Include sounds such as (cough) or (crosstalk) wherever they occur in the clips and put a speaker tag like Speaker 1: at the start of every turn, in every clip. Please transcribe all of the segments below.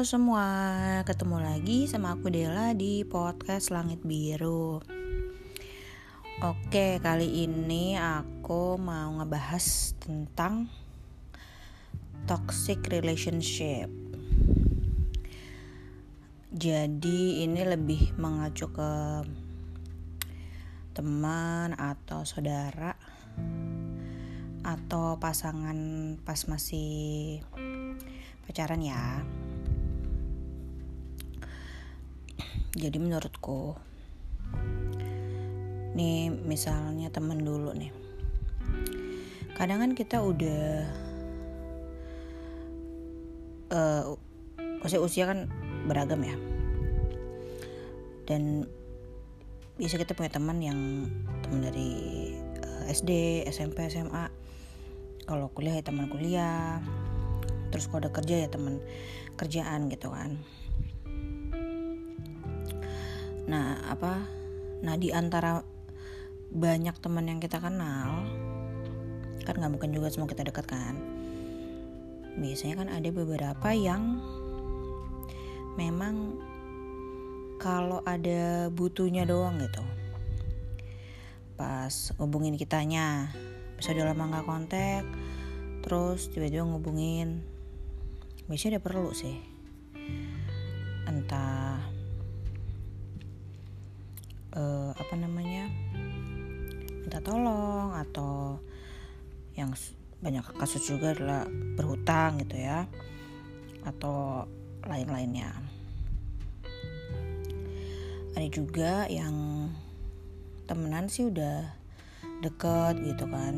Speaker 1: Semua, ketemu lagi sama aku Dela di podcast Langit Biru. Oke, kali ini aku mau ngebahas tentang toxic relationship. Jadi ini lebih mengacu ke teman atau saudara atau pasangan pas masih pacaran ya jadi menurutku nih misalnya temen dulu nih. Kadang kan kita udah uh, usia usia kan beragam ya. Dan bisa kita punya teman yang teman dari eh, SD SMP SMA kalau kuliah ya teman kuliah terus kalau ada kerja ya teman kerjaan gitu kan nah apa? Nah di antara banyak teman yang kita kenal kan nggak mungkin juga semua kita dekat kan? Biasanya kan ada beberapa yang memang kalau ada butuhnya doang gitu. Pas hubungin kitanya bisa udah lama nggak kontak terus tiba-tiba ngubungin. Biasanya dia perlu sih. Entah uh, apa namanya minta tolong atau yang banyak kasus juga adalah berhutang gitu ya atau lain-lainnya. Ada juga yang temenan sih udah deket gitu kan.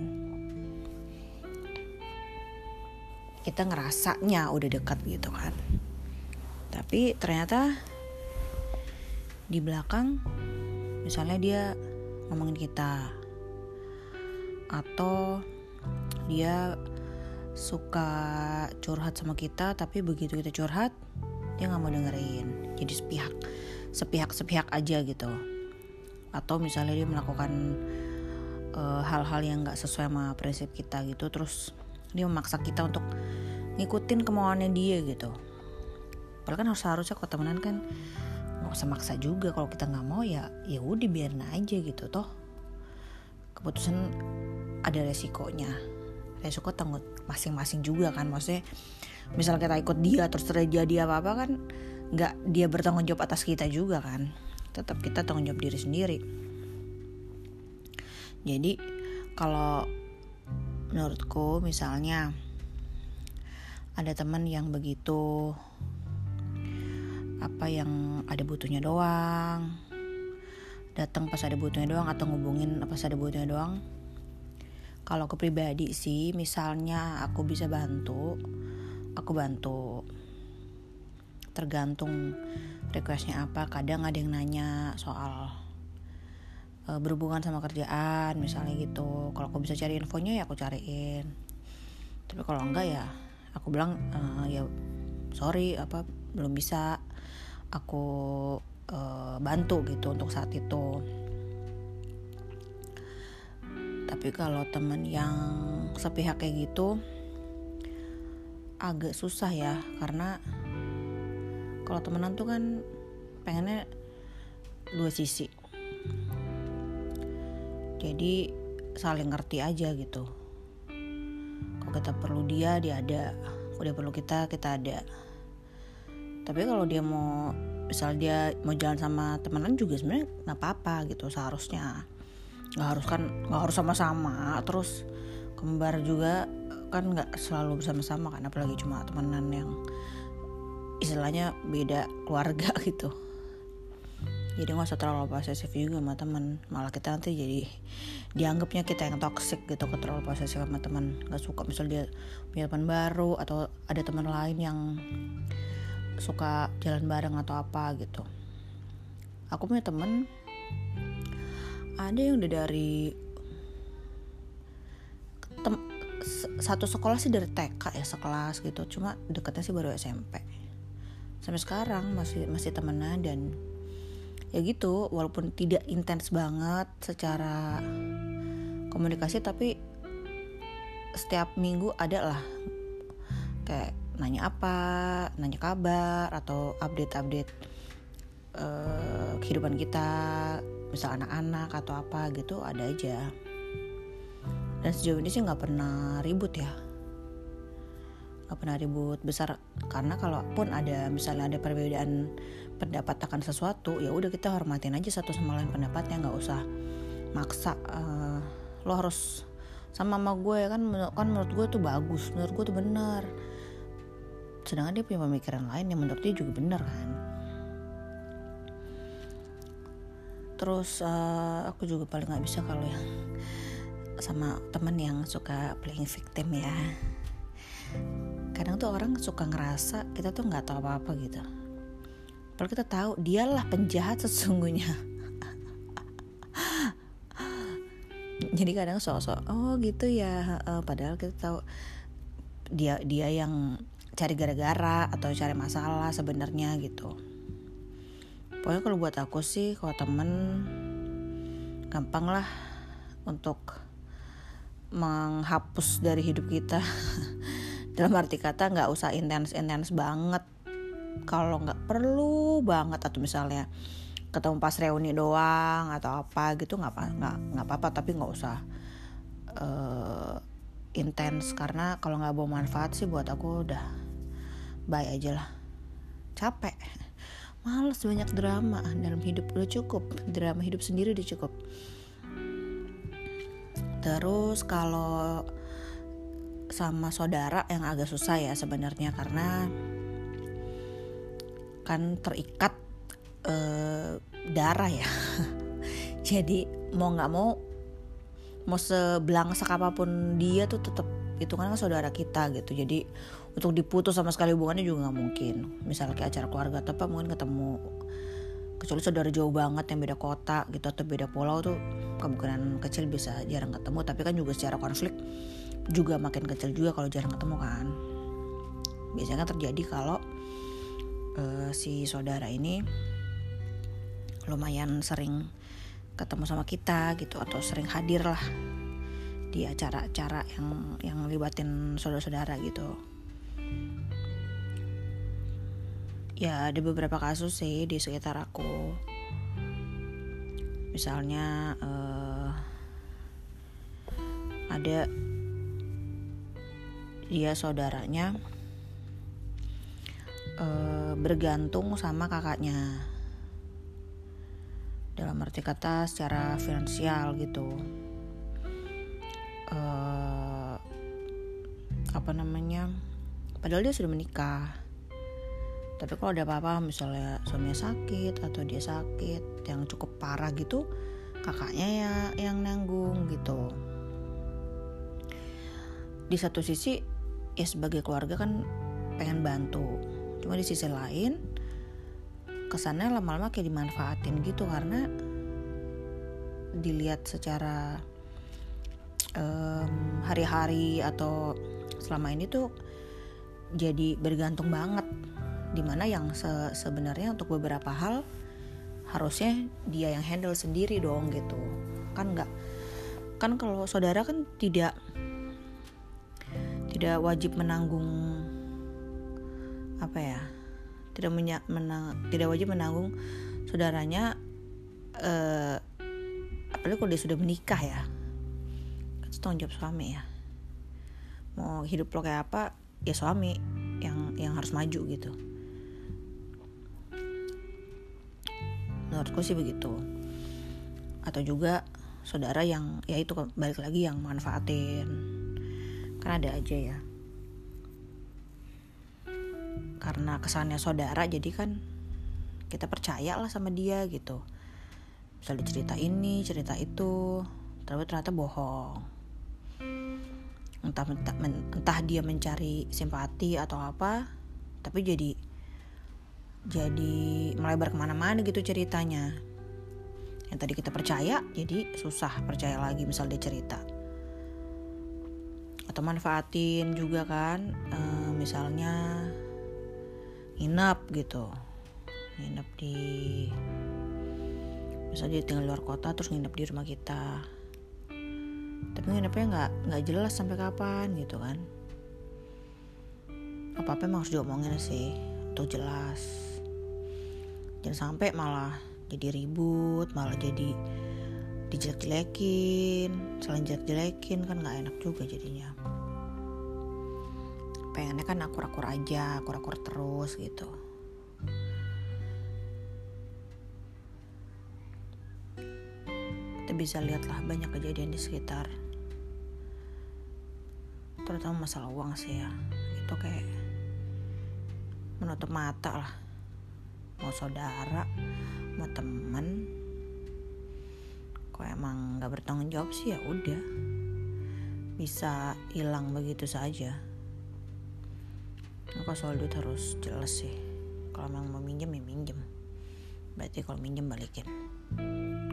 Speaker 1: Kita ngerasanya udah dekat gitu kan. Tapi ternyata di belakang misalnya dia ngomongin kita. Atau dia suka curhat sama kita tapi begitu kita curhat dia nggak mau dengerin. Jadi sepihak sepihak sepihak aja gitu. Atau misalnya dia melakukan eh, hal-hal uh, yang nggak sesuai sama prinsip kita gitu terus dia memaksa kita untuk ngikutin kemauannya dia gitu. Padahal kan harus harusnya kalau temenan kan nggak usah maksa juga kalau kita nggak mau ya ya udah biarin aja gitu toh. Keputusan ada resikonya. Resiko tanggung masing-masing juga kan maksudnya misal kita ikut dia terus terjadi apa apa kan nggak dia bertanggung jawab atas kita juga kan. Tetap kita tanggung jawab diri sendiri. Jadi kalau menurutku misalnya ada teman yang begitu apa yang ada butuhnya doang. Datang pas ada butuhnya doang atau ngubungin pas ada butuhnya doang. Kalau ke pribadi sih misalnya aku bisa bantu aku bantu. Tergantung requestnya apa kadang ada yang nanya soal uh, berhubungan sama kerjaan misalnya gitu. Kalau aku bisa cari infonya ya aku cariin. Tapi kalau enggak ya aku bilang uh, ya sorry apa belum bisa aku uh, bantu gitu untuk saat itu. Tapi kalau temen yang sepihak kayak gitu agak susah ya karena kalau temenan tuh kan pengennya dua sisi. Jadi saling ngerti aja gitu. Kalau kita perlu dia dia ada. Kalau dia perlu kita kita ada tapi kalau dia mau misal dia mau jalan sama temenan juga sebenarnya nggak apa-apa gitu seharusnya. Nggak harus kan nggak harus sama-sama. Terus kembar juga kan nggak selalu bersama-sama kan apalagi cuma temenan yang istilahnya beda keluarga (laughs) gitu. Jadi nggak usah terlalu posesif juga sama teman malah kita nanti jadi dianggapnya kita yang toxic gitu ke terlalu posesif sama teman nggak suka misal dia punya teman baru atau ada teman lain yang suka jalan bareng atau apa gitu. Aku punya temen ada yang udah dari tem, satu sekolah sih dari TK ya sekelas gitu. Cuma deketnya sih baru SMP sampai sekarang masih masih temenan dan ya gitu walaupun tidak intens banget secara komunikasi tapi setiap minggu ada lah. Kayak nanya apa nanya kabar atau update-update uh, kehidupan kita misal anak-anak atau apa gitu ada aja. Dan sejauh ini sih nggak pernah ribut ya. Nggak pernah ribut besar karena kalaupun ada misalnya ada perbedaan pendapat akan sesuatu ya udah kita hormatin aja satu sama lain pendapatnya nggak usah maksa uh, lo harus sama sama gue kan kan menurut gue tuh bagus menurut gue tuh benar sedangkan dia punya pemikiran lain yang menurut dia juga benar kan? Terus uh, aku juga paling nggak bisa kalau yang sama temen yang suka playing victim ya. Kadang tuh orang suka ngerasa kita tuh nggak tahu apa apa gitu. Kalau kita tahu dialah penjahat (laughs) sesungguhnya. Jadi kadang sosok oh gitu ya uh, padahal kita tahu dia dia yang cari gara-gara atau cari masalah sebenarnya gitu. Pokoknya kalau buat aku sih kalau temen gampang lah untuk menghapus dari hidup kita. (laughs) Dalam arti kata nggak usah intens intens banget. Kalau nggak perlu banget atau misalnya ketemu pas reuni doang atau apa gitu nggak apa nggak nggak apa-apa. Tapi nggak usah uh, intens. Karena kalau nggak bawa manfaat sih buat aku udah bye aja lah. Capek. Males banyak drama. Dalam hidup udah cukup. Drama hidup sendiri udah cukup. Terus kalau sama saudara yang agak susah ya sebenarnya karena kan terikat uh, darah ya. (laughs) Jadi mau nggak mau mau sebelangsak apa pun dia tuh tetap itu kan saudara kita gitu. Jadi untuk diputus sama sekali hubungannya juga nggak mungkin. Misalnya kayak acara keluarga atau apa mungkin ketemu. Kecuali saudara jauh banget yang beda kota gitu atau beda pulau tuh kemungkinan kecil bisa jarang ketemu. Tapi kan juga secara konflik juga makin kecil juga kalau jarang ketemu kan. Biasanya kan terjadi kalau uh, si saudara ini lumayan sering ketemu sama kita gitu atau sering hadir lah di acara-acara yang yang libatin saudara-saudara gitu ya ada beberapa kasus sih di sekitar aku. Misalnya uh, ada dia saudaranya uh, bergantung sama kakaknya. Dalam arti kata secara finansial gitu. Uh, apa namanya? Padahal dia sudah menikah tapi kalau ada apa-apa misalnya suaminya sakit atau dia sakit yang cukup parah gitu kakaknya ya yang nanggung gitu. Di satu sisi ya sebagai keluarga kan pengen bantu. Cuma di sisi lain kesannya lama-lama kayak dimanfaatin gitu karena dilihat secara um, hari-hari atau selama ini tuh jadi bergantung banget di mana yang se sebenarnya untuk beberapa hal harusnya dia yang handle sendiri dong gitu. Kan nggak kan kalau saudara kan tidak tidak wajib menanggung apa ya tidak menang tidak wajib menanggung saudaranya eh, apalagi kalau dia sudah menikah ya itu tanggung jawab suami ya. Mau hidup lo kayak apa ya suami yang yang harus maju gitu menurutku sih begitu. Atau juga saudara yang ya itu balik lagi yang manfaatin. Kan ada aja ya. Karena kesannya saudara jadi kan kita percaya lah sama dia gitu. Bisa cerita ini cerita itu tapi ternyata bohong. Entah, entah entah dia mencari simpati atau apa tapi jadi jadi melebar ke mana-mana gitu ceritanya. Yang tadi kita percaya jadi susah percaya lagi misal dia cerita. Atau manfaatin juga kan e, misalnya nginep gitu. Nginep di misalnya dia tinggal luar kota terus nginep di rumah kita. Tapi nginepnya nggak nggak jelas sampai kapan gitu kan. Apa apa emang harus diomongin sih untuk jelas jangan sampai malah jadi ribut malah jadi dijelek-jelekin. Saling jelek-jelekin kan nggak enak juga jadinya. Pengennya kan akur-akur aja akur-akur terus gitu. Kita bisa lihatlah banyak kejadian di sekitar. Terutama masalah uang sih ya. Itu kayak menutup mata lah mau saudara mau temen. Kok emang nggak bertanggung jawab sih? Ya udah. Bisa hilang begitu saja. Maka soal duit harus jelas sih. Kalau memang mau minjem ya minjem. Berarti kalau minjem balikin.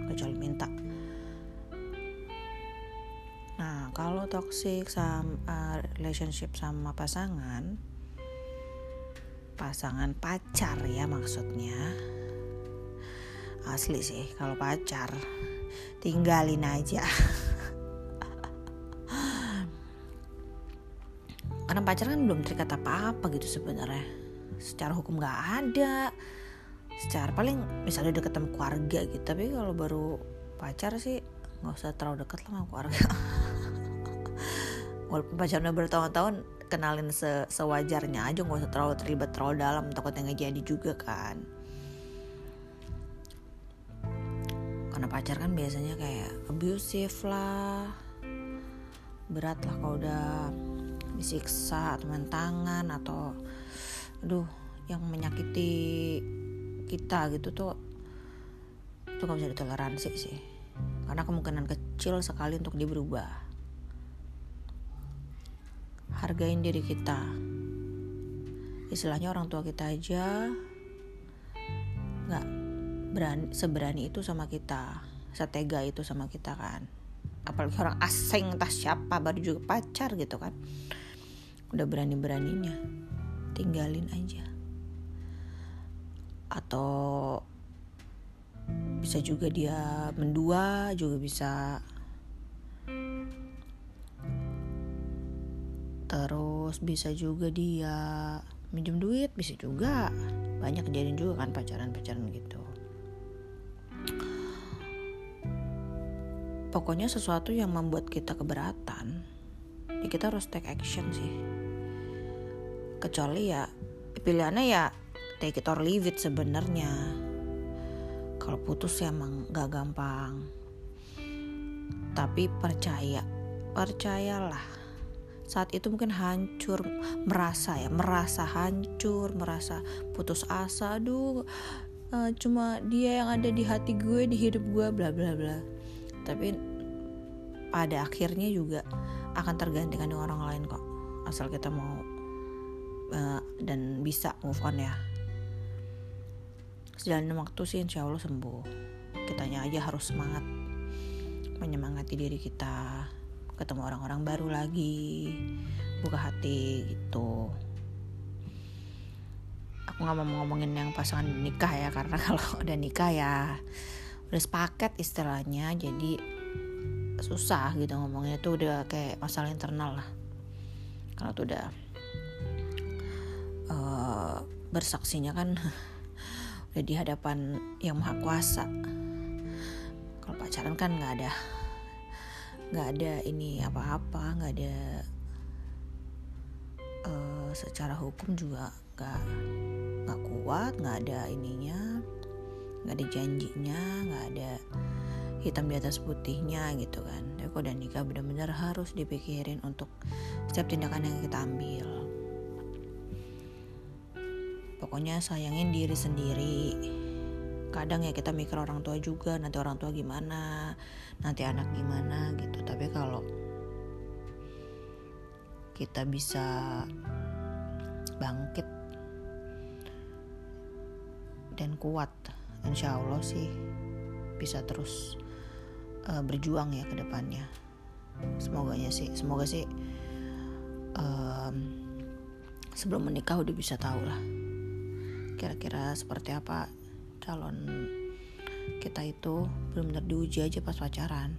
Speaker 1: Kecuali minta. Nah, kalau toxic sama uh, relationship sama pasangan, pasangan pacar ya maksudnya. Asli sih kalau pacar tinggalin aja. (laughs) Karena pacar kan belum terikat apa-apa gitu sebenarnya. Secara hukum gak ada. Secara paling misalnya udah ketemu keluarga gitu. Tapi kalau baru pacar sih nggak usah terlalu dekat lah sama keluarga (laughs) walaupun pacarnya bertahun-tahun kenalin se sewajarnya aja nggak usah terlalu terlibat terlalu dalam takutnya nggak jadi juga kan. Karena pacar kan biasanya kayak abusive lah berat lah kalau udah disiksa atau main tangan atau aduh yang menyakiti kita gitu tuh tuh gak bisa ditoleransi sih. Karena kemungkinan kecil sekali untuk dia berubah hargain diri kita. Istilahnya orang tua kita aja nggak berani seberani itu sama kita setega itu sama kita kan. Apalagi orang asing entah siapa baru juga pacar gitu kan. Udah berani beraninya tinggalin aja. Atau bisa juga dia mendua juga bisa terus bisa juga dia minjem duit bisa juga. Banyak kejadian juga kan pacaran-pacaran gitu. Pokoknya sesuatu yang membuat kita keberatan ya kita harus take action sih. Kecuali ya pilihannya ya take it or leave it sebenarnya. Kalau putus ya emang gak gampang. Tapi percaya percayalah saat itu mungkin hancur merasa ya merasa hancur merasa putus asa aduh uh, cuma dia yang ada di hati gue di hidup gue bla bla bla. Tapi pada akhirnya juga akan tergantikan dengan orang lain kok asal kita mau uh, dan bisa move on ya. Sejalan waktu sih insya Allah sembuh. Kitanya aja harus semangat menyemangati diri kita ketemu orang-orang baru lagi. Buka hati gitu. Aku nggak mau ngomongin yang pasangan nikah ya karena (laughs) kalau udah nikah ya udah sepaket istilahnya. Jadi susah gitu ngomongnya. Tuh udah kayak masalah internal lah. Karena tuh udah uh, bersaksinya kan (laughs) udah di hadapan yang maha kuasa. Kalau pacaran kan nggak ada nggak ada ini apa-apa nggak ada uh, secara hukum juga nggak nggak kuat nggak ada ininya nggak ada janjinya nggak ada hitam di atas putihnya gitu kan. Tapi kalau udah nikah benar-benar harus dipikirin untuk setiap tindakan yang kita ambil. Pokoknya sayangin diri sendiri kadang ya kita mikir orang tua juga nanti orang tua gimana nanti anak gimana gitu. Tapi kalau kita bisa bangkit dan kuat insya Allah sih bisa terus uh, berjuang ya ke depannya. Semoga sih semoga sih um, sebelum menikah udah bisa tahu lah kira-kira seperti apa calon kita itu belum benar diuji aja pas pacaran.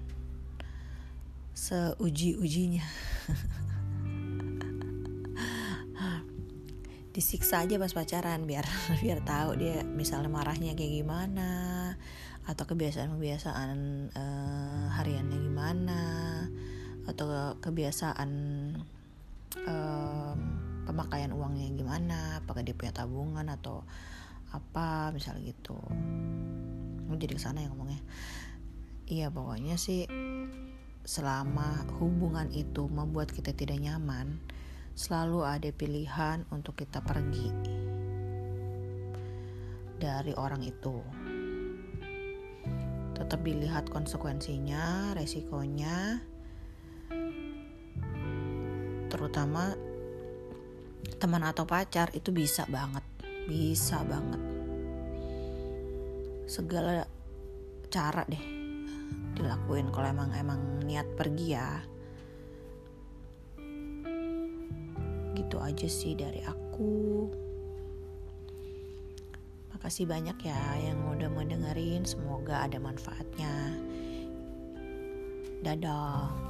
Speaker 1: Seuji-ujinya. (laughs) Disiksa aja pas pacaran biar (laughs) biar tahu dia misalnya marahnya kayak gimana atau kebiasaan-kebiasaan uh, hariannya gimana atau kebiasaan um, pemakaian uangnya gimana apakah dia punya tabungan atau apa misalnya gitu. Mau jadi ke sana ya ngomongnya. Iya pokoknya sih selama hubungan itu membuat kita tidak nyaman selalu ada pilihan untuk kita pergi dari orang itu. Tetap dilihat konsekuensinya, resikonya, terutama teman atau pacar itu bisa banget, bisa banget. Segala cara deh dilakuin kalau emang emang niat pergi ya. Gitu aja sih dari aku. Makasih banyak ya yang udah mau dengerin. Semoga ada manfaatnya. Dadah